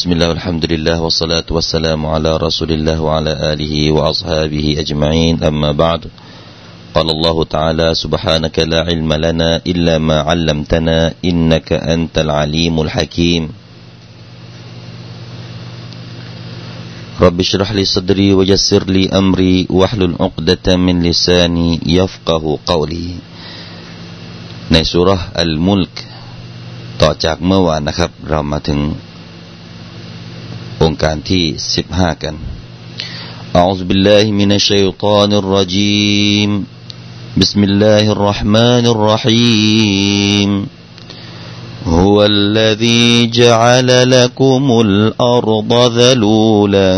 بسم الله والحمد لله والصلاة والسلام على رسول الله وعلى آله وأصحابه أجمعين أما بعد قال الله تعالى سبحانك لا علم لنا إلا ما علمتنا إنك أنت العليم الحكيم رب اشرح لي صدري ويسر لي أمري واحلل عقدة من لساني يفقه قولي ในสุรษอัลมุลกต่อจากเมื่อวานนะครับ เรามาถึง องค์การที่สิบห้ากัน أعوذ بالله من الشيطان الرجيم بسم الله الرحمن الرحيم هو الذي جعل لكم الأرض ذلولا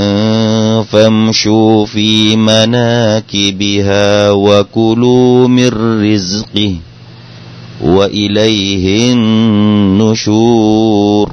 فامشوا في مناكبها وكلوا من رزقه وإليه النشور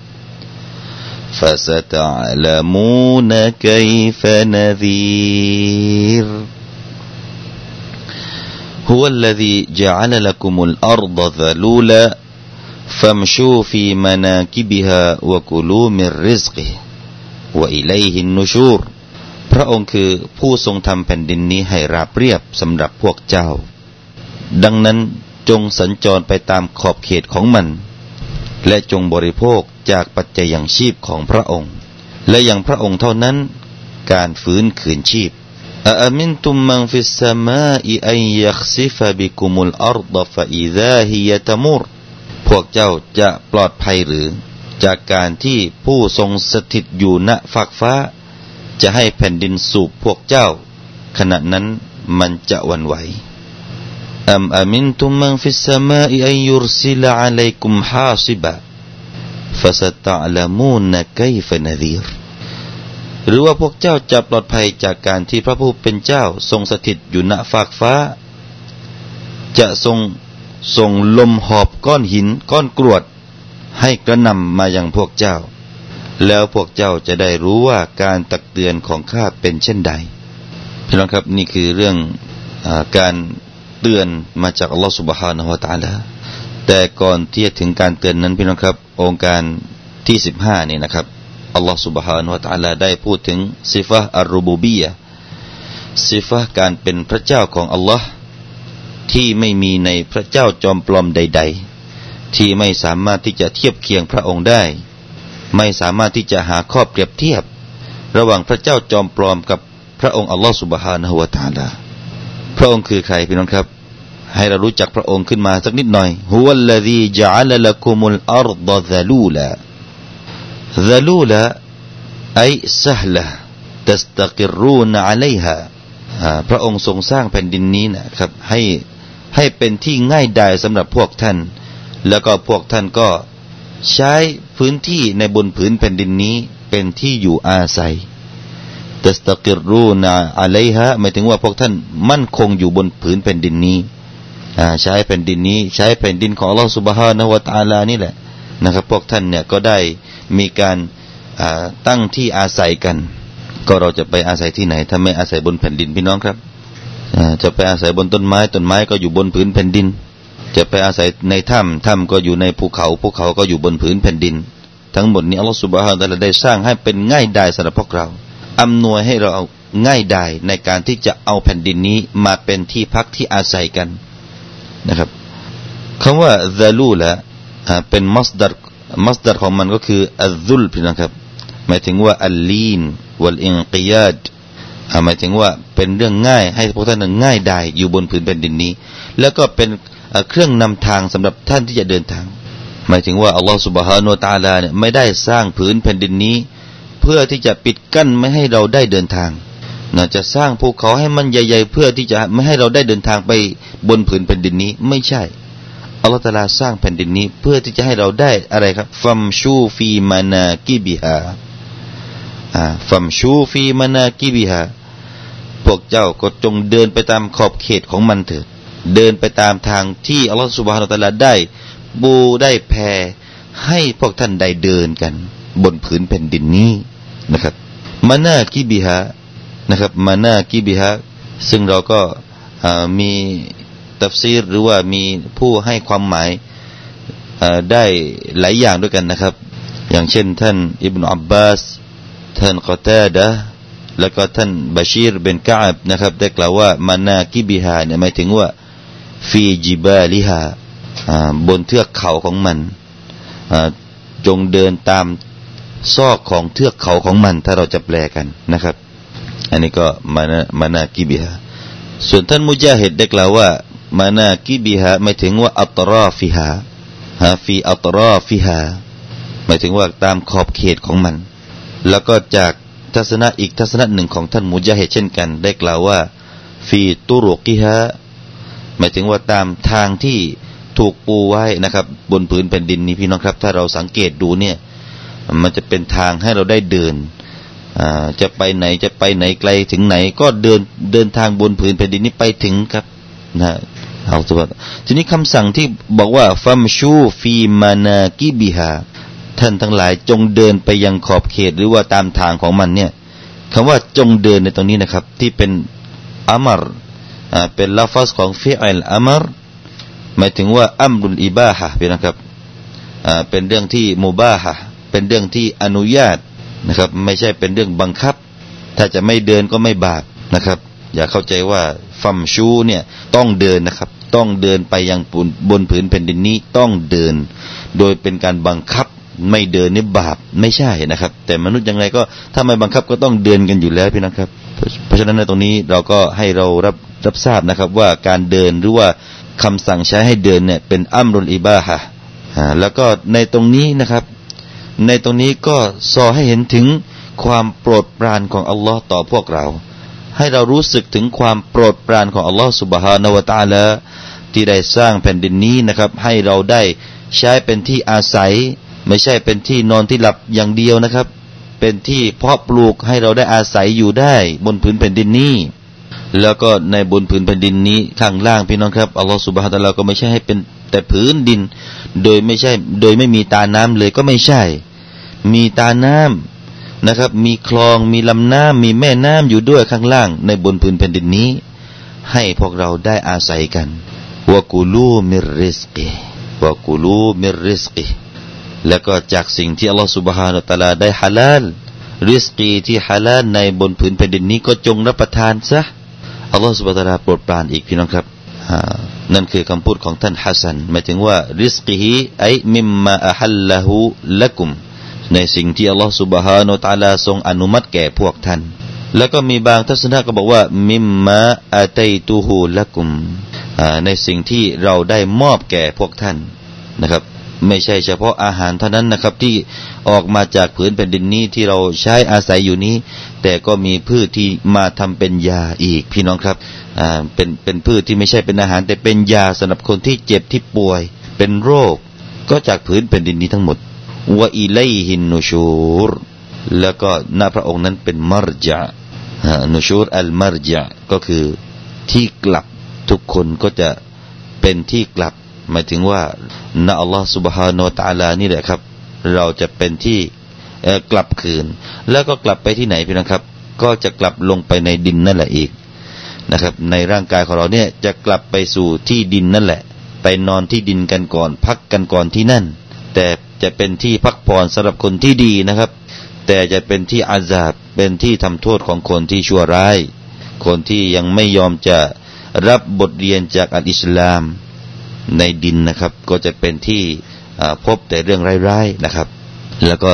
فستعلمون كيف نذير هو الذي جعل لكم الأرض ذلولا فامشوا في مناكبها وكلوا من رزقه وإليه النشور พระองค์คือผู้ทรงทำแผ่นดินนี้ให้ราบเรียบสำหรับพวกเจ้า ดังนั้นจงสัญจรไปตามขอบเขตของมันและจงบริโภค จากปัจจัยยังชีพของพระองค์ และอย่างพระองค์เท่านั้น การฟื้นคืนชีพอามินตุมมังฟิสสมาอิอัยยักซิฟบิกุมุลอัรดฟะอิซาฮิยะตมุรพวกเจ้าจะปลอดภัยหรือ จากการที่ผู้ทรงสถิตอยู่ณฝักฟ้า จะให้แผ่นดินสูบพวกเจ้า ขณะนั้นมันจะวันไหว ฟาสตาละมูนนะไกฟนาดีรหรือว่าพวกเจ้าจะปลอดภัยจากการที่พระผู้เป็นเจ้าทรงสถิตอยู่ณฟากฟ้า จะทรงส่งลมหอบก้อนหินก้อนกรวด ให้กระนำมาอย่างพวกเจ้า แล้วพวกเจ้าจะได้รู้ว่าการตักเตือนของข้าเป็นเช่นใดพี่น้องครับนี่คือเรื่องอการเตือนมาจากอัลลอฮฺสุบฮานาหูตาลา แต่ก่อนที่จะถึงการเตือนนั้นพี่น้องครับ องค์การที่สิบห้านี่นะครับอัลลอฮฺสุบฮานะฮวะตาลาได้พูดถึงสิฟะอัรูบูบียะสิฟะการเป็นพระเจ้าของอัลลอฮ์ที่ไม่มีในพระเจ้าจอมปลอมใด ๆ ที่ไม่สามารถที่จะเทียบเคียงพระองค์ได้ ไม่สามารถที่จะหาข้อเปรียบเทียบ ระหว่างพระเจ้าจอมปลอมกับพระองค์อัลลอฮฺสุบฮานะฮวะตาลาพระองค์คือใครพี่น้องครับ ให้เรารู้จักพระองค์ขึ้นมาสักนิดหน่อยฮุวัลลซีจาลลักุมุลอัรฎซาลูลาซาลูลาไอซฮละตัสตะกิรูนอะลัยฮาพระองค์ทรงสร้างแผ่นดินนี้นะครับ ให้ให้เป็นที่ง่ายดายสำหรับพวกท่าน แล้วก็พวกท่านก็ใช้พื้นที่ในบนผืนแผ่นดินนี้เป็นที่อยู่อาศัยตัสตะกิรูนอะไรฮะหมายถึงว่าพวกท่านมั่นคงอยู่บนผืนแผ่นดินนี้ ใช้แผ่นดินนี้ ใช้แผ่นดินของอัลลอฮฺสุบฮานาวะตาลานี่แหละนะครับ พวกท่านเนี่ยก็ได้มีการตั้งที่อาศัยกัน ก็เราจะไปอาศัยที่ไหน ถ้าไม่อาศัยบนแผ่นดินพี่น้องครับจะไปอาศัยบนต้นไม้ต้นไม้ก็อยู่บนผืนแผ่นดิน จะไปอาศัยในถ้ำถ้ำก็อยู่ในภูเขาภูเขาก็อยู่บนผืนแผ่นดิน ทั้งหมดนี้อัลลอฮฺสุบฮานตะลาได้สร้างให้เป็นง่ายดายสำหรับพวกเราอำนวยให้เราง่ายดายในการที่จะเอาแผ่นดินนี้มาเป็นที่พักที่อาศัยกัน นะครับคำว่าซาลูละเป็นมัสดัรมัสดัรของมันก็คืออัลซุลพี่นะครับ หมายถึงว่าอัลลีนวัลอินกิยาดหมายถึงว่าเป็นเรื่องง่ายให้พวกท่านง่ายไดายอยู่บนผืนแผ่นดินนี้ แล้วก็เป็นเครื่องนำทางสำหรับท่านที่จะเดินทาง หมายถึงว่าอัลลอฮฺสุบฮานุตาลาเนี่ยไม่ได้สร้างผืนแผ่นดินนี้ เพื่อที่จะปิดกั้นไม่ให้เราได้เดินทาง น่าจะสร้างภูเขาให้มันใหญ่ ๆ เพื่อที่จะไม่ให้เราได้เดินทางไปบนผืนแผ่นดินนี้ ไม่ใช่อัลลอฮฺตาลาสร้างแผ่นดินนี้ เพื่อที่จะให้เราได้อะไรครับ ฟัมชูฟีมานากิบิฮาฟัมชูฟีมานากิบิฮาพวกเจ้าก็จงเดินไปตามขอบเขตของมันเถิด เดินไปตามทางที่อัลลอฮฺสุบฮานาตะลาได้ บูได้แผ่ให้พวกท่านได้เดินกัน บนผืนแผ่นดินนี้นะครับมานากิบิฮะ นะครับมานากิบิฮะซึ่งเราก็มีตัฟซีรหรือว่ามีผู้ให้ความหมายได้หลายอย่างด้วยกันนะครับ อย่างเช่น ท่านอิบนาอับบาสท่านกอตาดะแล้วก็ท่านบาชีรเบนกาบนะครับได้กล่าวว่ามานากิบิฮาเนี่ยหมายถึงว่าฟีจิบาลิฮาบนเทือกเขาของมันจงเดินตามซอกของเทือกเขาของมัน ถ้าเราจะแปลกันนะครับ อันนี้ก็มานามานากิบิฮาส่วนท่านมุจาฮิดได้กล่าวว่ามานากิบิฮาหมายถึงว่าอัตราฟิฮาฮาฟีอัตราฟิฮาหมายถึงว่าตามขอบเขตของมัน แล้วก็จากทัศนะอีกทัศนะหนึ่งของท่านมุจาฮิดเช่นกัน ได้กล่าวว่าฟีตุรุกิฮะหมายถึงว่าตามทางที่ถูกปูไว้นะครับ บนผืนแผ่นดินนี้พี่น้องครับ ถ้าเราสังเกตดูเนี่ย มันจะเป็นทางให้เราได้เดิน จะไปไหนจะไปไหนไกลถึงไหน ก็เดินเดินทางบนผืนแผ่นดินนี้ไปถึงครับนะเอาตัวทีนี้คำสั่งที่บอกว่าฟัมชูฟีมานากิบิฮาท่านทั้งหลายจงเดินไปยังขอบเขตหรือว่าตามทางของมันเนี่ยคำว่าจงเดินในตรงนี้นะครับ ที่เป็นอามรเป็นลาฟัสของฟิอัลอามรหมายถึงว่าอัมรุลอิบาฮะเป็นนะครับเป็นเรื่องที่มูบาฮะเป็นเรื่องที่อนุญาต นะครับ ไม่ใช่เป็นเรื่องบังคับ ถ้าจะไม่เดินก็ไม่บาปนะครับ อย่าเข้าใจว่าฟัมชูเนี่ยต้องเดินนะครับ ต้องเดินไปยังบนผืนแผ่นดินนี้ต้องเดิน โดยเป็นการบังคับไม่เดินนี่บาปไม่ใช่นะครับ แต่มนุษย์ยังไงก็ถ้าไม่บังคับก็ต้องเดินกันอยู่แล้วพี่นะครับ เพราะฉะนั้นในตรงนี้เราก็ให้เรารับรับทราบนะครับว่าการเดินหรือว่าคำสั่งใช้ให้เดินเนี่ยเป็นอัมรุลอิบาฮะแล้วก็ในตรงนี้นะครับ ในตรงนี้ก็สอให้เห็นถึงความโปรดปรานของอัลลอฮ์ต่อพวกเรา ให้เรารู้สึกถึงความโปรดปรานของอัลลอฮ์สุบฮานาวตาละที่ได้สร้างแผ่นดินนี้นะครับ ให้เราได้ใช้เป็นที่อาศัย ไม่ใช่เป็นที่นอนที่หลับอย่างเดียวนะครับ เป็นที่เพาะปลูกให้เราได้อาศัยอยู่ได้บนพื้นแผ่นดินนี้แล้วก็ในบนพื้นแผ่นดินนี้ข้างล่างพี่น้องครับอัลลอฮฺสุบฮฺตะลาก็ไม่ใช่ให้เป็นแต่พื้นดิน โดยไม่ใช่โดยไม่มีตาน้ำเลยก็ไม่ใช่ มีตาน้ำนะครับ มีคลองมีลำน้ำมีแม่น้ำอยู่ด้วยข้างล่าง ในบนพื้นแผ่นดินนี้ ให้พวกเราได้อาศัยกันวะกูลูมิริสกีวะกูลูมิริสกีแล้วก็จากสิ่งที่อัลลอฮฺสุบฮานาตะลาได้ฮาลาลริสกีที่ฮาลาลในบนผืนแผ่นดินนี้ก็จงรับประทานซะอัลลอฮฺสุบฮานาตะลาโปรดปรานอีกพี่น้องครับนั่นคือคำพูดของท่านฮัสซันหมายถึงว่าริสกีไอมิมมาอัลละหูละกุม ในสิ่งที่อัลลอฮฺสุบฮานาตะลาทรงอนุมัติแก่พวกท่าน แล้วก็มีบางทัศนะก็บอกว่า มิมมาอาตัยตูฮูละกุมในสิ่งที่เราได้มอบแก่พวกท่านนะครับ ไม่ใช่เฉพาะอาหารเท่านั้นนะครับที่ออกมาจากผืนแผ่นดินนี้ที่เราใช้อาศัยอยู่นี้ แต่ก็มีพืชที่มาทำเป็นยาอีกพี่น้องครับเป็นเป็นพืชที่ไม่ใช่เป็นอาหาร แต่เป็นยาสำหรับคนที่เจ็บที่ป่วย เป็นโรค ก็จากผืนแผ่นดินนี้ทั้งหมด วะอิเลหินนูชูรแล้วก็หน้าพระองค์นั้นเป็นมารจานุชูรอัลมารจาก็คือที่กลับทุกคนก็จะเป็นที่กลับหมายถึงว่านณอัลลอฮ์สุบฮานาตาลานี่แหละครับ เราจะเป็นที่กลับคืน แล้วก็กลับไปที่ไหนพี่นะครับ ก็จะกลับลงไปในดินนั่นแหละอีกนะครับ ในร่างกายของเราเนี่ยจะกลับไปสู่ที่ดินนั่นแหละ ไปนอนที่ดินกันก่อน พักกันก่อนที่นั่น แต่จะเป็นที่พักผ่อนสำหรับคนที่ดีนะครับ แต่จะเป็นที่อาซาบเป็นที่ทำโทษของคนที่ชั่วร้าย คนที่ยังไม่ยอมจะรับบทเรียนจากอัลอิสลามในดินนะครับ ก็จะเป็นที่พบแต่เรื่องร้ายๆนะครับ แล้วก็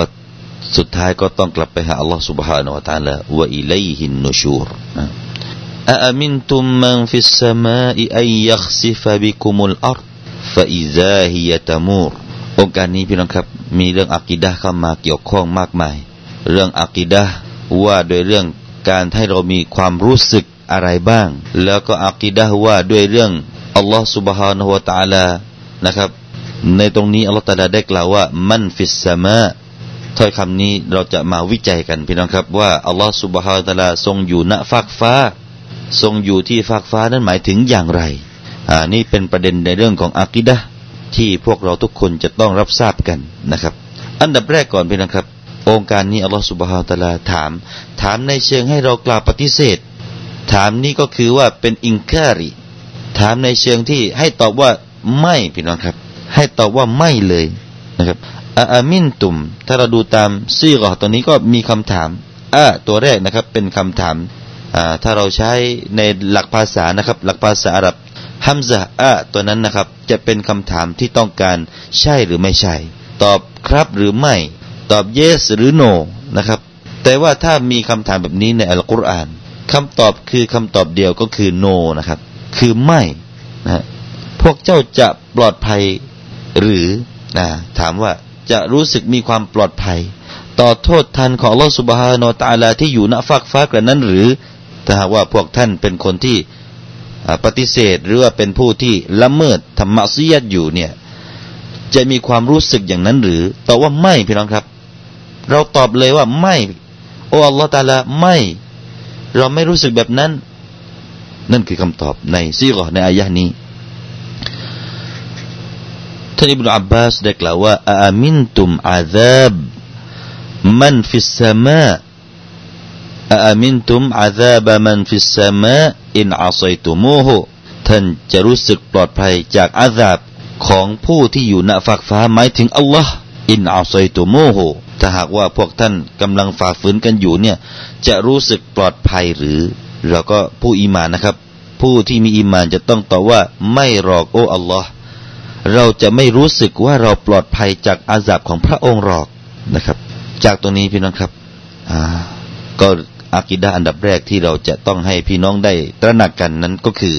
สุดท้ายก็ต้องกลับไปหาอัลลอฮฺ سبحانه และ تعالى วะอิเลหินนุชูรอามินตุมมันฟิสสมาอิอัยยัคซิฟบิคุมุลอัรฟะอิซาฮิยะตามูร องค์การนี้พี่น้องครับ มีเรื่องอักิดะเข้ามาเกี่ยวข้องมากมาย เรื่องอักิดะว่าโดยเรื่องการให้เรามีความรู้สึกอะไรบ้าง แล้วก็อักิดะว่าด้วยเรื่องอัลลอฮฺสุบฮานะฮุวาตาลานะครับ ในตรงนี้อัลลอฮฺตาลาได้กล่าวว่า من في السماء ถ้อยคำนี้เราจะมาวิจัยกันพี่น้องครับว่าอัลลอฮฺสุบฮานะตาลาทรงอยู่ณฟากฟ้า ทรงอยู่ที่ฟากฟ้านั้นหมายถึงอย่างไรอ่านี่เป็นประเด็นในเรื่องของอักิดะ ที่พวกเราทุกคนจะต้องรับทราบกันนะครับ อันดับแรกก่อนพี่น้องครับ องค์การนี้อัลลอฮฺสุบฮาตะลาถาม ถามในเชิงให้เรากล่าวปฏิเสธ ถามนี้ก็คือว่าเป็นอิงคาริถามในเชิงที่ให้ตอบว่าไม่พี่น้องครับ ให้ตอบว่าไม่เลยนะครับอามินตุม ถ้าเราดูตามซีกอตัวนี้ก็มีคำถามอ่าตัวแรกนะครับเป็นคำถามอ่าถ้าเราใช้ในหลักภาษานะครับ หลักภาษาอาหรับ ฮัมซะอะตัวนั้นนะครับ จะเป็นคำถามที่ต้องการใช่หรือไม่ใช่ ตอบครับหรือไม่ ตอบ yes หรือ no นะครับ แต่ว่าถ้ามีคำถามแบบนี้ในอัลกุรอานคำตอบคือคำตอบเดียวก็คือ no นะครับ คือไม่นะพวกเจ้าจะปลอดภัยหรือนะถามว่าจะรู้สึกมีความปลอดภัย ต่อโทษทันของลอสุบฮานอตาลาที่อยู่ณฟากฟ้ากระนั้นหรือถ้าหากว่าพวกท่านเป็นคนที่ ปฏิเสธหรือว่าเป็นผู้ที่ละเมิดธรรมะซียัดอยู่เนี่ย จะมีความรู้สึกอย่างนั้นหรือตอบว่าไม่พี่น้องครับ เราตอบเลยว่าไม่ โอ้อัลลอฮฺตาลาไม่ เราไม่รู้สึกแบบนั้น นั่นคือคำตอบในซีกอในอายะนี้ท่านอิบนุอับบาสได้กล่าวว่าأأمنتم عذاب من في السماء أأمنتم عذاب من في السماء إن عصيتموه ท่านจะรู้สึกปลอดภัยจากอาซาบของผู้ที่อยู่ณฟากฟ้าหมายถึงอัลลอฮ์إن عصيتموه ถ้าหากว่าพวกท่านกำลังฝ่าฝืนกันอยู่เนี่ย จะรู้สึกปลอดภัยหรือ เราก็ผู้อีมานนะครับ ผู้ที่มีอีมานจะต้องตอบว่าไม่หรอกโอ้อัลลอฮ์เราจะไม่รู้สึกว่าเราปลอดภัยจากอาสาบของพระองค์หรอกนะครับ จากตรงนี้พี่น้องครับ อ่า ก็ อากิดาอันดับแรกที่เราจะต้องให้พี่น้องได้ตระหนักกันนั้นก็คือ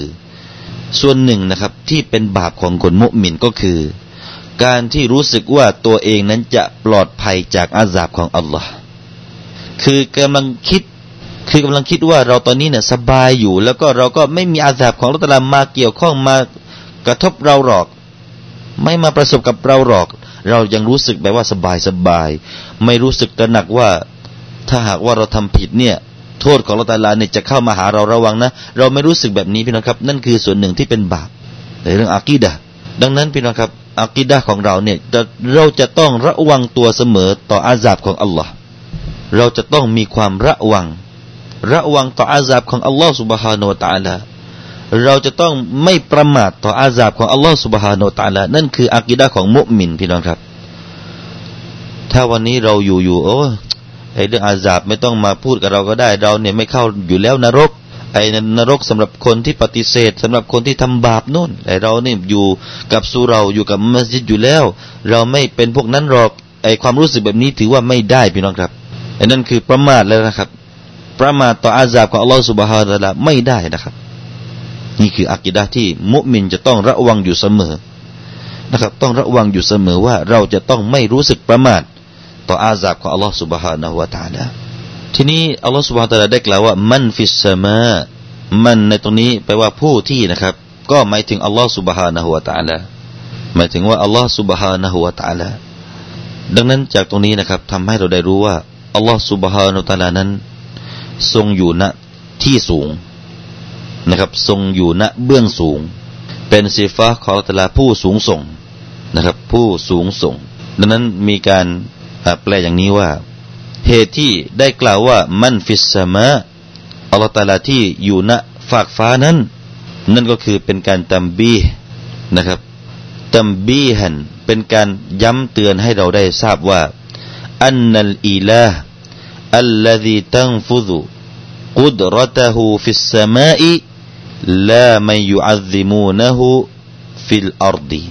ส่วนหนึ่งนะครับที่เป็นบาปของคนมุสลิมก็คือ การที่รู้สึกว่าตัวเองนั้นจะปลอดภัยจากอาสาบของอัลลอฮ์คือกำลังคิดคือกำลังคิดว่าเราตอนนี้เนี่ยสบายอยู่ แล้วก็เราก็ไม่มีอาสาบของรัตลามาเกี่ยวข้องมากระทบเราหรอก ไม่มาประสบกับเราหรอก เรายังรู้สึกแบบว่าสบายสบาย ไม่รู้สึกตระหนักว่า ถ้าหากว่าเราทำผิดเนี่ยโทษของเราตาลาเนี่ยจะเข้ามาหาเราระวังนะ เราไม่รู้สึกแบบนี้พี่น้องครับ นั่นคือส่วนหนึ่งที่เป็นบาปในเรื่องอากีดะดังนั้นพี่น้องครับอากีดะของเราเนี่ยเราจะต้องระวังตัวเสมอต่ออาซาบของอัลลอฮ์เราจะต้องมีความระวัง ระวังต่ออาซาบของอัลลอฮ์สุบฮานาอัลลอฮ์เราจะต้องไม่ประมาทต่ออาซาบของอัลลอฮฺสุบฮานาอัลลอฮนั่นคืออากิดะของมุมินพี่น้องครับ ถ้าวันนี้เราอยู่อยู่โอ้ ไอ้เรื่องอาซาบไม่ต้องมาพูดกับเราก็ได้ เราเนี่ยไม่เข้าอยู่แล้วนรก ไอ้นรกสำหรับคนที่ปฏิเสธสำหรับคนที่ทำบาปนู่นไอ้เราเนี่ยอยู่กับสุเราอยู่กับมัสยิดอยู่แล้ว เราไม่เป็นพวกนั้นหรอกไอ้ความรู้สึกแบบนี้ถือว่าไม่ได้พี่น้องครับไอ้นั่นคือประมาทแล้วนะครับ ประมาทต่ออาซาบของอัลลอฮฺสุบฮานาละไม่ได้นะครับ นี่คืออักิดะที่มุมินจะต้องระวังอยู่เสมอนะครับ ต้องระวังอยู่เสมอว่าเราจะต้องไม่รู้สึกประมาท ต่ออาซาบของอัลลอฮฺ سبحانه และ تعالى ทีนี้อัลลอฮฺ سبحانه และ تعالى ได้กล่าวว่ามันฟิสซามามันในตรงนี้แปลว่าผู้ที่นะครับ ก็หมายถึงอัลลอฮฺ سبحانه และ تعالى หมายถึงว่าอัลลอฮฺ سبحانه และ تعالى ดังนั้นจากตรงนี้นะครับทำให้เราได้รู้ว่าอัลลอฮฺ سبحانه และ تعالى นั้น ทรงอยู่ณที่สูงนะครับทรงอยู่ณเบื้องสูง เป็นสีฟ้าของตลาผู้สูงส่งนะครับ ผู้สูงส่ง ดังนั้นมีการ แปลอย่างนี้ว่า เหตุที่ได้กล่าวว่าمن في السماء อัลลอฮฺตาลาที่อยู่ณฟากฟ้านั้น นั่นก็คือเป็นการتنبيه นะครับ تنبيها เป็นการย้ำเตือนให้เราได้ทราบว่าأن الإله الذي تنفذ قدرته في السماء لا من يعظمونه في الأرض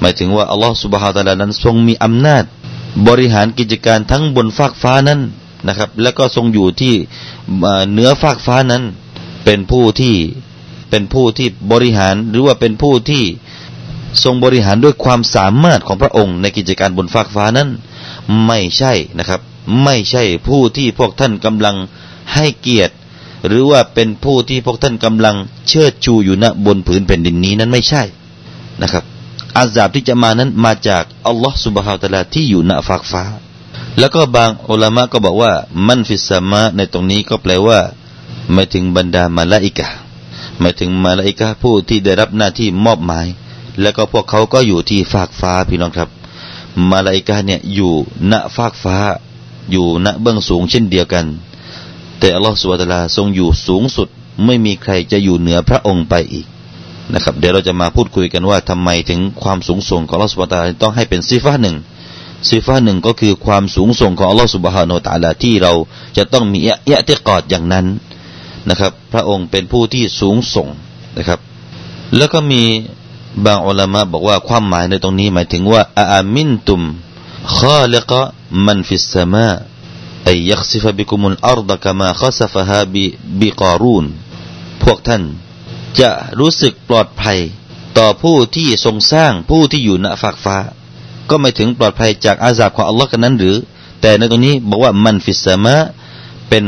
หมายถึงว่าอัลลอฮฺสุบฮาตะลานั้นทรงมีอำนาจ บริหารกิจการทั้งบนฟากฟ้านั้นนะครับ แล้วก็ทรงอยู่ที่เหนือฟากฟ้านั้น เป็นผู้ที่เป็นผู้ที่บริหารหรือว่าเป็นผู้ที่ทรงบริหารด้วยความสามารถของพระองค์ในกิจการบนฟากฟ้านั้น ไม่ใช่นะครับ ไม่ใช่ผู้ที่พวกท่านกำลังให้เกียรติ หรือว่าเป็นผู้ที่พวกท่านกำลังเชิดชูอยู่ณบนผืนแผ่นดินนี้นั้นไม่ใช่นะครับ อาซาบที่จะมานั้นมาจากอัลลอฮ์สุบฮาวตะลาที่อยู่ณฟากฟ้า แล้วก็บางอุลามะก็บอกว่า มันฟิสมะในตรงนี้ก็แปลว่าหมายถึงบรรดามาลาอิกะหมายถึงมาลาอิกะผู้ที่ได้รับหน้าที่มอบหมาย แล้วก็พวกเขาก็อยู่ที่ฟากฟ้าพี่น้องครับ มาลาอิกะเนี่ยอยู่ณฟากฟ้า อยู่ณเบื้องสูงเช่นเดียวกัน แต่อัลลอฮฺสุบฮาวตลาทรงอยู่สูงสุดไม่มีใครจะอยู่เหนือพระองค์ไปอีก นะครับ เดี๋ยวเราจะมาพูดคุยกันว่าทำไมถึงความสูงส่งของอัลลอฮฺสุบตลาต้องให้เป็นซีฟ้าหนึ่งซีฟ้าหนึ่งก็คือความสูงส่งของอัลลอฮฺสุบฮานาตะลาที่เราจะต้องมีเอะติกอดอย่างนั้นนะครับ พระองค์เป็นผู้ที่สูงส่งนะครับ แล้วก็มีบางอัลามะบอกว่าความหมายในตรงนี้หมายถึงว่าอามินตุมข้าลิกะมันฟิสมา أي يخسف بكم الأرض كما خسفها بقارون พวกท่าน จะรู้สึกปลอดภัย ต่อผู้ที่ทรงสร้างผู้ที่อยู่ณฝากฟ้า ก็ไม่ถึงปลอดภัยจากอาซาบของอัลลอฮ์กันนั้นหรือ แต่ในตรงนี้บอกว่ามันฟิสมะเป็น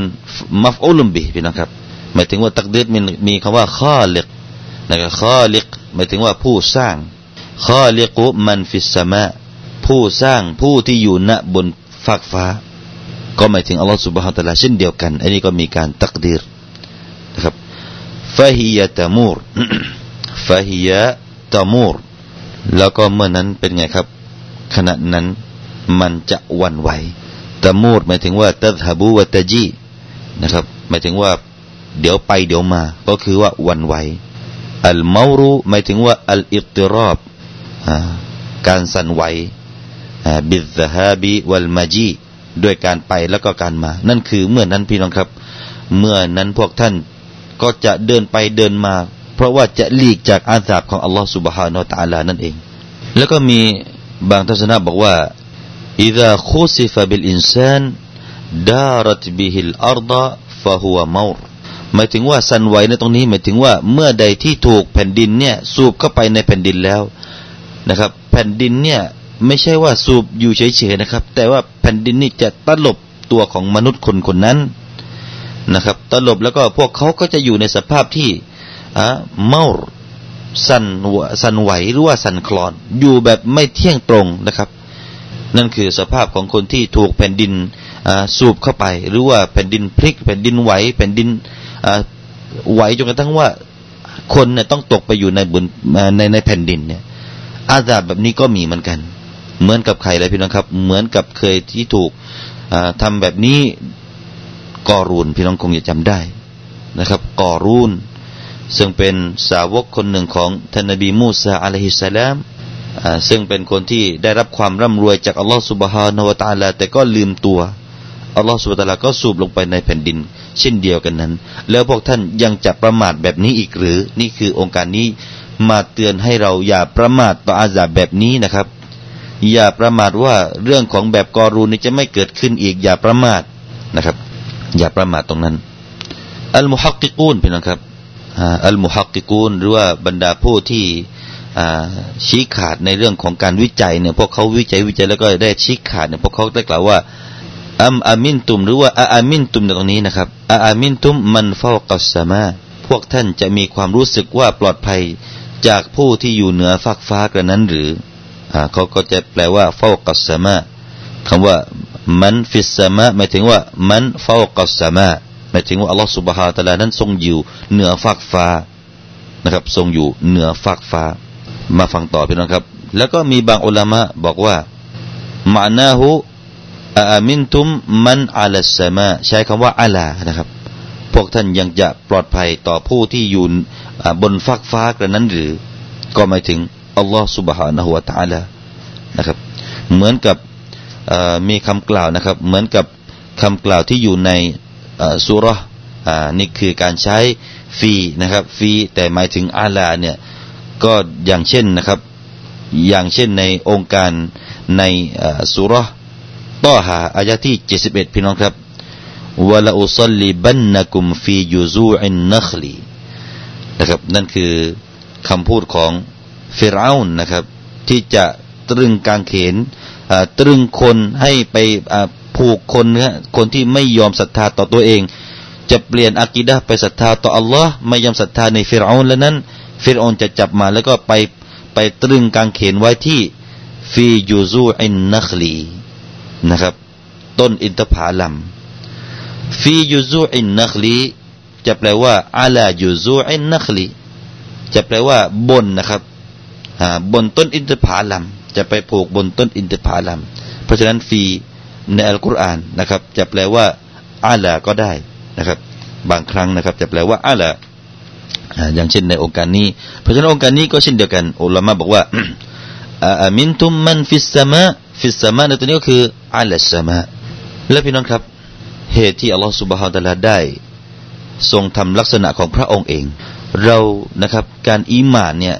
มัฟอุลุมบีพี่นะครับหมายถึงว่าตักดีดมีมีคำว่าข้อเลิกนะครับข้อเลิกหมายถึงว่าผู้สร้างข้อเลิกุมันฟิสมะผู้สร้างผู้ที่อยู่ณบนฟากฟ้า ก็หมายถึงอัลลอฮฺสุบฮานตะลาเช่นเดียวกัน อันนี้ก็มีการตักดีร ฟาฮิยะตามูรฟาฮิยะตมูรแล้วก็เมื่อนั้นเป็นไงครับ ขณะนั้นมันจะวันไหวตามูรหมายถึงว่าตัดฮบูวะตะจีนะครับหมายถึงว่า เดี๋ยวไปเดี๋ยวมา ก็คือว่าวันไหวอัลมารูหมายถึงว่าอัลอิติรอบการสั่นไหวบิดฮาบีวัลมาจีด้วยการไปแล้วก็การมา นั่นคือเมื่อนั้นพี่น้องครับ เมื่อนั้นพวกท่าน ก็จะเดินไปเดินมา เพราะว่าจะหลีกจากอาสาบของอัลลอฮฺสุบฮานาอัลลอฮนั่นเอง แล้วก็มีบางทัศนะบอกว่า إذا خسف بالإنسان دارت به الأرض فهو مور หมายถึงว่าสันไหวในตรงนี้หมายถึงว่าเมื่อใดที่ถูกแผ่นดินเนี่ยสูบเข้าไปในแผ่นดินแล้วนะครับ แผ่นดินเนี่ยไม่ใช่ว่าสูบอยู่เฉยๆนะครับ แต่ว่าแผ่นดินนี่จะตลบตัวของมนุษย์คนคนนั้น นะครับ ตลบแล้วก็พวกเขาก็จะอยู่ในสภาพที่อ่าเมาสันสันไหวหรือว่าสันคลอน อยู่แบบไม่เที่ยงตรงนะครับ นั่นคือสภาพของคนที่ถูกแผ่นดินสูบเข้าไป หรือว่าแผ่นดินพลิก แผ่นดินไหวแผ่นดินไหวจนกระทั่งว่า คนเนี่ยต้องตกไปอยู่ในบนในในแผ่นดินเนี่ย อาซาบแบบนี้ก็มีเหมือนกัน เหมือนกับใครเลยพี่น้องครับ เหมือนกับเคยที่ถูกทำแบบนี้ กอรูนพี่น้องคงจะจำได้นะครับกอรูนซึ่งเป็นสาวกคนหนึ่งของท่านนบีมูซาอะลัยฮิสสลามซึ่งเป็นคนที่ได้รับความร่ำรวยจากอัลลอฮฺสุบฮานาวตาลาแต่ก็ลืมตัวอัลลอฮฺสุบฮาตาลาก็สูบลงไปในแผ่นดิน เช่นเดียวกันนั้น แล้วพวกท่านยังจะประมาทแบบนี้อีกหรือ นี่คือองค์การนี้มาเตือนให้เราอย่าประมาทต่ออาซาบแบบนี้นะครับ อย่าประมาทว่าเรื่องของแบบกอรูนี้จะไม่เกิดขึ้นอีกอย่าประมาทนะครับ อย่าประมาทตรงนั้น อัลมุฮักกิกูนพี่น้องครับอัลมุฮักกิกูนหรือว่าบรรดาผู้ที่ชี้ขาดในเรื่องของการวิจัยเนี่ยพวกเขาวิจัยวิจัยแล้วก็ได้ชี้ขาดเนี่ยพวกเขาได้กล่าวว่าอัมอามินตุมหรือว่าอามินตุมในตรงนี้นะครับอามินตุมมันเฝ้ากัสมาพวกท่านจะมีความรู้สึกว่าปลอดภัยจากผู้ที่อยู่เหนือฟากฟ้ากระนั้นหรืออเขาก็จะแปลว่าเฝ้ากัสมาคำว่า มันฟิสมะหมายถึงว่ามันเฝ้ากัสมะหมายถึงว่าอัลลอฮฺสุบฮาตะลานั้นทรงอยู่เหนือฟากฟ้านะครับ ทรงอยู่เหนือฟากฟ้า มาฟังต่อพี่น้องครับ แล้วก็มีบางอุลามะบอกว่ามานาหูอามินทุมมันอัลสมะใช้คำว่าอัลานะครับ พวกท่านยังจะปลอดภัยต่อผู้ที่อยู่บนฟากฟ้ากระนั้นหรือ ก็หมายถึงอัลลอฮฺสุบฮานะฮุวาตะลานะครับ เหมือนกับ มีคำกล่าวนะครับ เหมือนกับคำกล่าวที่อยู่ในสุรนี่คือการใช้ฟีนะครับฟีแต่หมายถึงอาลาเนี่ยก็อย่างเช่นนะครับอย่างเช่นในองค์การในสุรต่อหาอายะที่เจ็ดสิบเอ็ดพี่น้องครับวะลาอุซัลลิบันนักุมฟียูซูอินนัคลีนะครับนั่นคือคำพูดของฟิรเอานนะครับที่จะตรึงกางเขน ตรึงคนให้ไปผูกคนนื้อคนที่ไม่ยอมศรัทธาต่อตัวเอง จะเปลี่ยนอากิดะไปศรัทธาต่ออัลลอฮ์ไม่ยอมศรัทธาในฟิรอนแล้วนั้น ฟิรอนจะจับมาแล้วก็ไปไปตรึงกางเขนไว้ที่في جذوع النخل นะครับ ต้นอินทผลัมفي جذوع النخل จะแปลว่า على جذوع النخل จะแปลว่าบนนะครับบนต้นอินทผลัม จะไปผูกบนต้นอินทผลัม เพราะฉะนั้นฟีในอัลกุรอานนะครับ จะแปลว่าอาลาก็ได้นะครับ บางครั้งนะครับ จะแปลว่าอาลาอย่างเช่นในองค์การนี้ เพราะฉะนั้นองค์การนี้ก็เช่นเดียวกันอุลามะบอกว่าอามินทุมมันฟิสามาฟิสามาในตัวนี้ก็คืออัลสมาและพี่น้องครับ เหตุที่อัลลอฮฺสุบฮานตะลาได้ ทรงทำลักษณะของพระองค์เอง เรานะครับการอีมานเนี่ย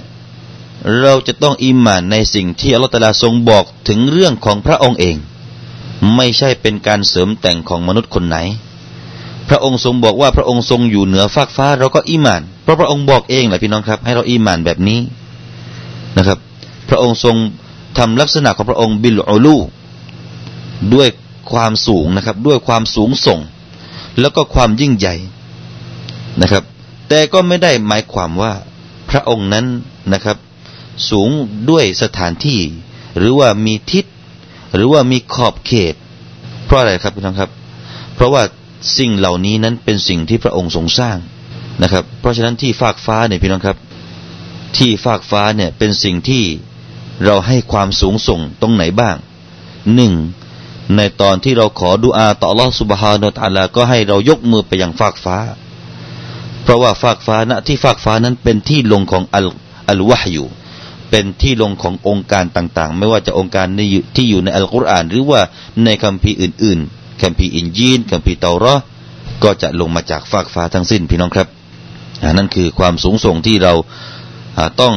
เราจะต้องอีมานในสิ่งที่อัลลอฮฺตะลาทรงบอกถึงเรื่องของพระองค์เอง ไม่ใช่เป็นการเสริมแต่งของมนุษย์คนไหน พระองค์ทรงบอกว่าพระองค์ทรงอยู่เหนือฟากฟ้า เราก็อีมานเพราะพระองค์บอกเองแหละพี่น้องครับ ให้เราอีมานแบบนี้นะครับ พระองค์ทรงทำลักษณะของพระองค์بالعلو ด้วยความสูงนะครับ ด้วยความสูงส่ง แล้วก็ความยิ่งใหญ่นะครับ แต่ก็ไม่ได้หมายความว่าพระองค์นั้นนะครับ สูงด้วยสถานที่ หรือว่ามีทิศ หรือว่ามีขอบเขต เพราะอะไรครับพี่น้องครับ เพราะว่าสิ่งเหล่านี้นั้นเป็นสิ่งที่พระองค์ทรงสร้างนะครับ เพราะฉะนั้นที่ฟากฟ้าเนี่ยพี่น้องครับ ที่ฟากฟ้าเนี่ยเป็นสิ่งที่เราให้ความสูงส่งตรงไหนบ้างหนึ่งในตอนที่เราขอดุอาต่อลอสุบฮานุตาลาก็ให้เรายกมือไปยังฟากฟ้า เพราะว่าฟากฟ้าณที่ฟากฟ้านั้นเป็นที่ลงของอัลอัลวะฮยู เป็นที่ลงขององค์การต่างๆ ไม่ว่าจะองค์การที่อยู่ในอัลกุรอาน หรือว่าในคัมภีร์อื่นๆคัมภีร์อินจีนคัมภีร์เตารอก็จะลงมาจากฟากฟ้าทั้งสิ้นพี่น้องครับนั่นคือความสูงส่งที่เราต้อง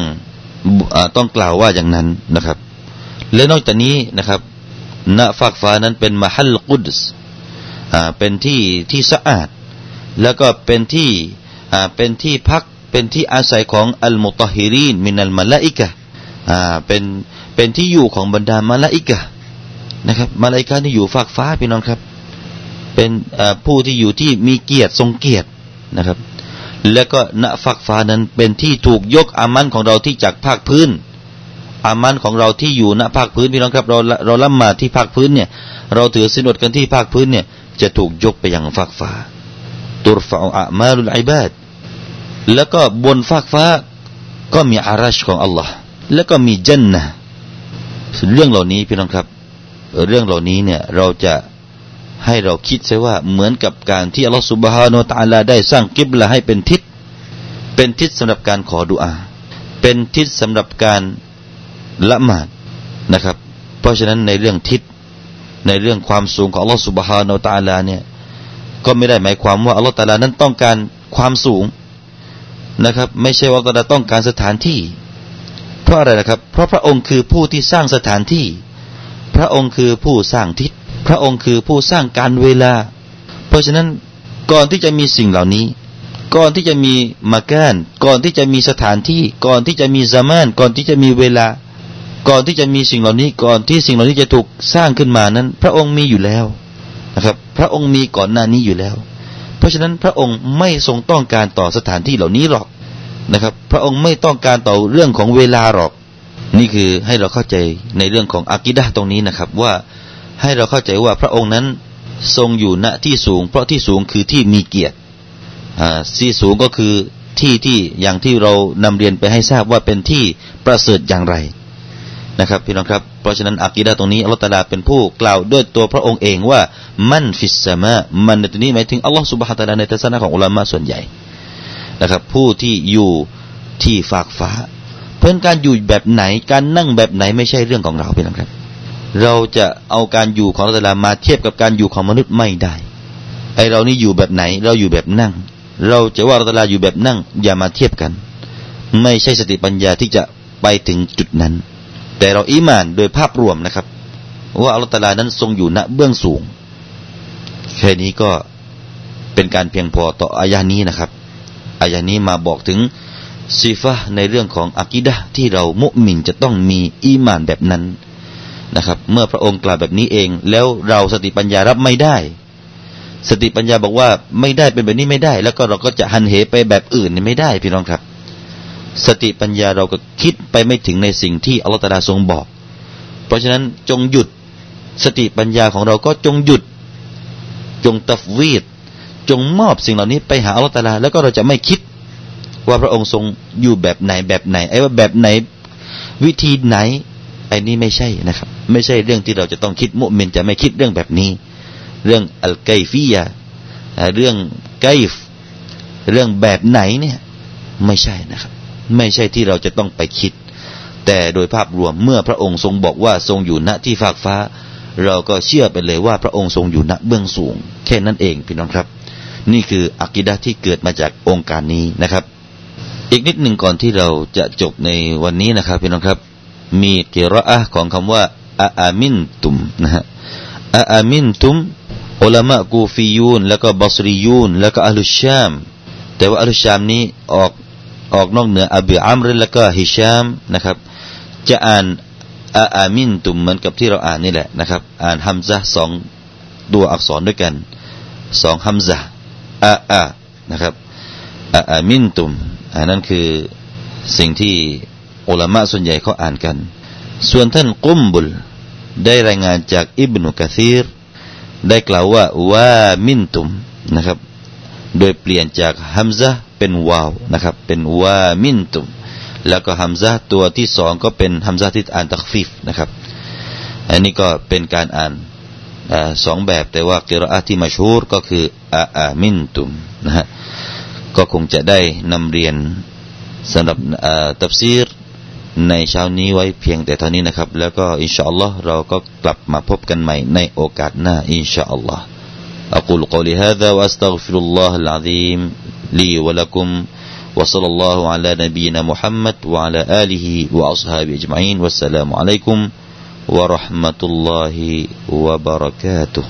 ต้องกล่าวว่าอย่างนั้นนะครับ และนอกจากนี้นะครับณฟากฟ้านั้นเป็นมหัลกุดสเป็นที่ที่สะอาด แล้วก็เป็นที่เป็นที่พักเป็นที่อาศัยของอัลมุตฮิรีนมินัลมาลาอิกะ่าเป็นเป็นที่อยู่ของบรรดามาลาอิกะนะครับมาลาอิกะที่อยู่ฟากฟ้าพี่น้องครับ เป็นผู้ที่อยู่ที่มีเกียรติทรงเกียรตินะครับ และก็ณฝักฟ้านั้นเป็นที่ถูกยกอามันของเราที่จากภาคพื้นอามันของเราที่อยู่ณภาคพื้นพี่น้องครับ เราเราละหมาดที่ภาคพื้นเนี่ย เราถือสินอดกันที่ภาคพื้นเนี่ย จะถูกยกไปยังฝักฟ้าตุรฟาอามาลุลอิบาดแล้วก็บนฟากฟ้าก็มีอารัชของอัลลอฮ์ แล้วก็มีจันนะเรื่องเหล่านี้พี่น้องครับ เรื่องเหล่านี้เนี่ยเราจะให้เราคิดใช่ว่าเหมือนกับการที่อัลลอฮฺสุบฮานาตาลาได้สร้างกิบละให้เป็นทิศ เป็นทิศสำหรับการขอดุอา เป็นทิศสำหรับการละหมาดนะครับ เพราะฉะนั้นในเรื่องทิศในเรื่องความสูงของอัลลอฮฺสุบฮานาตาลาเนี่ยก็ไม่ได้หมายความว่าอัลลอฮฺตาลานั้นต้องการความสูงนะครับ ไม่ใช่ว่าอัลลอฮฺตาลาต้องการสถานที่ ราะอะไรนะครับ เพราะพระองค์คือผู้ที่สร้างสถานที่ พระองค์คือผู้สร้างทิศ พระองค์คือผู้สร้างการเวลา เพราะฉะนั้นก่อนที่จะมีสิ่งเหล่านี้ ก่อนที่จะมีมาแกนก่อนที่จะมีสถานที่ ก่อนที่จะมีซามานก่อนที่จะมีเวลา ก่อนที่จะมีสิ่งเหล่านี้ ก่อนที่สิ่งเหล่านี้จะถูกสร้างขึ้นมานั้น พระองค์มีอยู่แล้วนะครับ พระองค์มีก่อนหน้านี้อยู่แล้ว เพราะฉะนั้นพระองค์ไม่ทรงต้องการต่อสถานที่เหล่านี้หรอก นะครับ พระองค์ไม่ต้องการต่อเรื่องของเวลาหรอก นี่คือให้เราเข้าใจในเรื่องของอากิดะตรงนี้นะครับ ว่าให้เราเข้าใจว่าพระองค์นั้นทรงอยู่ณที่สูง เพราะที่สูงคือที่มีเกียรติที่สูงก็คือที่ที่อย่างที่เรานำเรียนไปให้ทราบว่าเป็นที่ประเสริฐอย่างไรนะครับพี่น้องครับเพราะฉะนั้นอากีดาตรงนี้อัลลอฮฺตาลาเป็นผู้กล่าวด้วยตัวพระองค์เองว่ามันฟิสซามะมันในตัวนี้หมายถึงอัลลอฮฺสุบฮฺตาลาในทัศนะของอุลามะส่วนใหญ่ นะครับ ผู้ที่อยู่ที่ฝากฟ้า เพื่อนการอยู่แบบไหนการนั่งแบบไหนไม่ใช่เรื่องของเราพี่น้องครับ เราจะเอาการอยู่ของอัลลอฮ์มาเทียบกับการอยู่ของมนุษย์ไม่ได้ไอเรานี่อยู่แบบไหนเราอยู่แบบนั่ง เราจะว่าอัลลอฮ์อยู่แบบนั่ง อย่ามาเทียบกัน ไม่ใช่สติปัญญาที่จะไปถึงจุดนั้น แต่เราอิมานโดยภาพรวมนะครับ ว่าอัลลอฮ์นั้นทรงอยู่ณเบื้องสูงแค่นี้ก็เป็นการเพียงพอต่ออายานี้นะครับ อายานี้มาบอกถึงซีฟะในเรื่องของอักิดะที่เรามุมินจะต้องมีอีมานแบบนั้นนะครับ เมื่อพระองค์กล่าวแบบนี้เอง แล้วเราสติปัญญารับไม่ได้ สติปัญญาบอกว่าไม่ได้เป็นแบบนี้ไม่ได้ แล้วก็เราก็จะหันเหไปแบบอื่นไม่ได้พี่น้องครับ สติปัญญาเราก็คิดไปไม่ถึงในสิ่งที่อัลลอฮฺตาลาทรงบอก เพราะฉะนั้นจงหยุดสติปัญญาของเราก็จงหยุด จงตัฟวีด จงมอบสิ่งเหล่านี้ไปหาอัลลอฮฺตาลา แล้วก็เราจะไม่คิดว่าพระองค์ทรงอยู่แบบไหนแบบไหนไอ้ว่าแบบไหนวิธีไหนไอ้นี้ไม่ใช่นะครับ ไม่ใช่เรื่องที่เราจะต้องคิดมุมินจะไม่คิดเรื่องแบบนี้ เรื่องอัลไกฟียาเรื่องไกฟเรื่องแบบไหนเนี่ยไม่ใช่นะครับ ไม่ใช่ที่เราจะต้องไปคิด แต่โดยภาพรวมเมื่อพระองค์ทรงบอกว่าทรงอยู่ณที่ฟากฟ้า เราก็เชื่อไปเลยว่าพระองค์ทรงอยู่ณเบื้องสูง แค่นั้นเองพี่น้องครับ นี่คืออักิดะที่เกิดมาจากองค์การนี้นะครับ อีกนิดหนึ่งก่อนที่เราจะจบในวันนี้นะครับพี่น้องครับ มีเกรอะของคำว่าอาอามินตุมนะฮะอาอามินตุมอุลามะกูฟียูน แล้วก็บัสรียูน แล้วก็อัลุชาม แต่ว่าอัลลุชามนี้ออกออกนอกเหนืออบีอัมรแล้วก็ฮิชามนะครับ จะอ่านอาอามินตุมเหมือนกับที่เราอ่านนี่แหละนะครับ อ่านฮัมซะสองตัวอักษรด้วยกันสองฮัมซะ อาอานะครับอาอามินตุมอันนั้นคือสิ่งที่อุลามะส่วนใหญ่เขาอ่านกัน ส่วนท่านกุมบุล ได้รายงานจากอิบนุกะซีร ได้กล่าวว่าว่ามินตุมนะครับ โดยเปลี่ยนจากฮัมซะเป็นวาวนะครับ เป็นว่ามินตุม แล้วก็ฮัมซะตัวที่สองก็เป็นฮัมซะที่อ่านตักฟิฟนะครับ อันนี้ก็เป็นการอ่านสองแบบแต่ว่ากิรอาที่มาชูรก็คือ อาอามินตุมนะฮะก็คงจะได้นำเรียนสำหรับตับซีรในเช้านี้ไว้เพียงแต่เท่านี้นะครับ แล้วก็อินชาอัลลอฮ์เราก็กลับมาพบกันใหม่ในโอกาสหน้าอินชาอัลลอฮ์ أقول قولي هذا وأستغفر الله العظيم لي ولكم وصلى الله على نبينا محمد وعلى آله وأصحابه أجمعين والسلام عليكم ورحمة الله وبركاته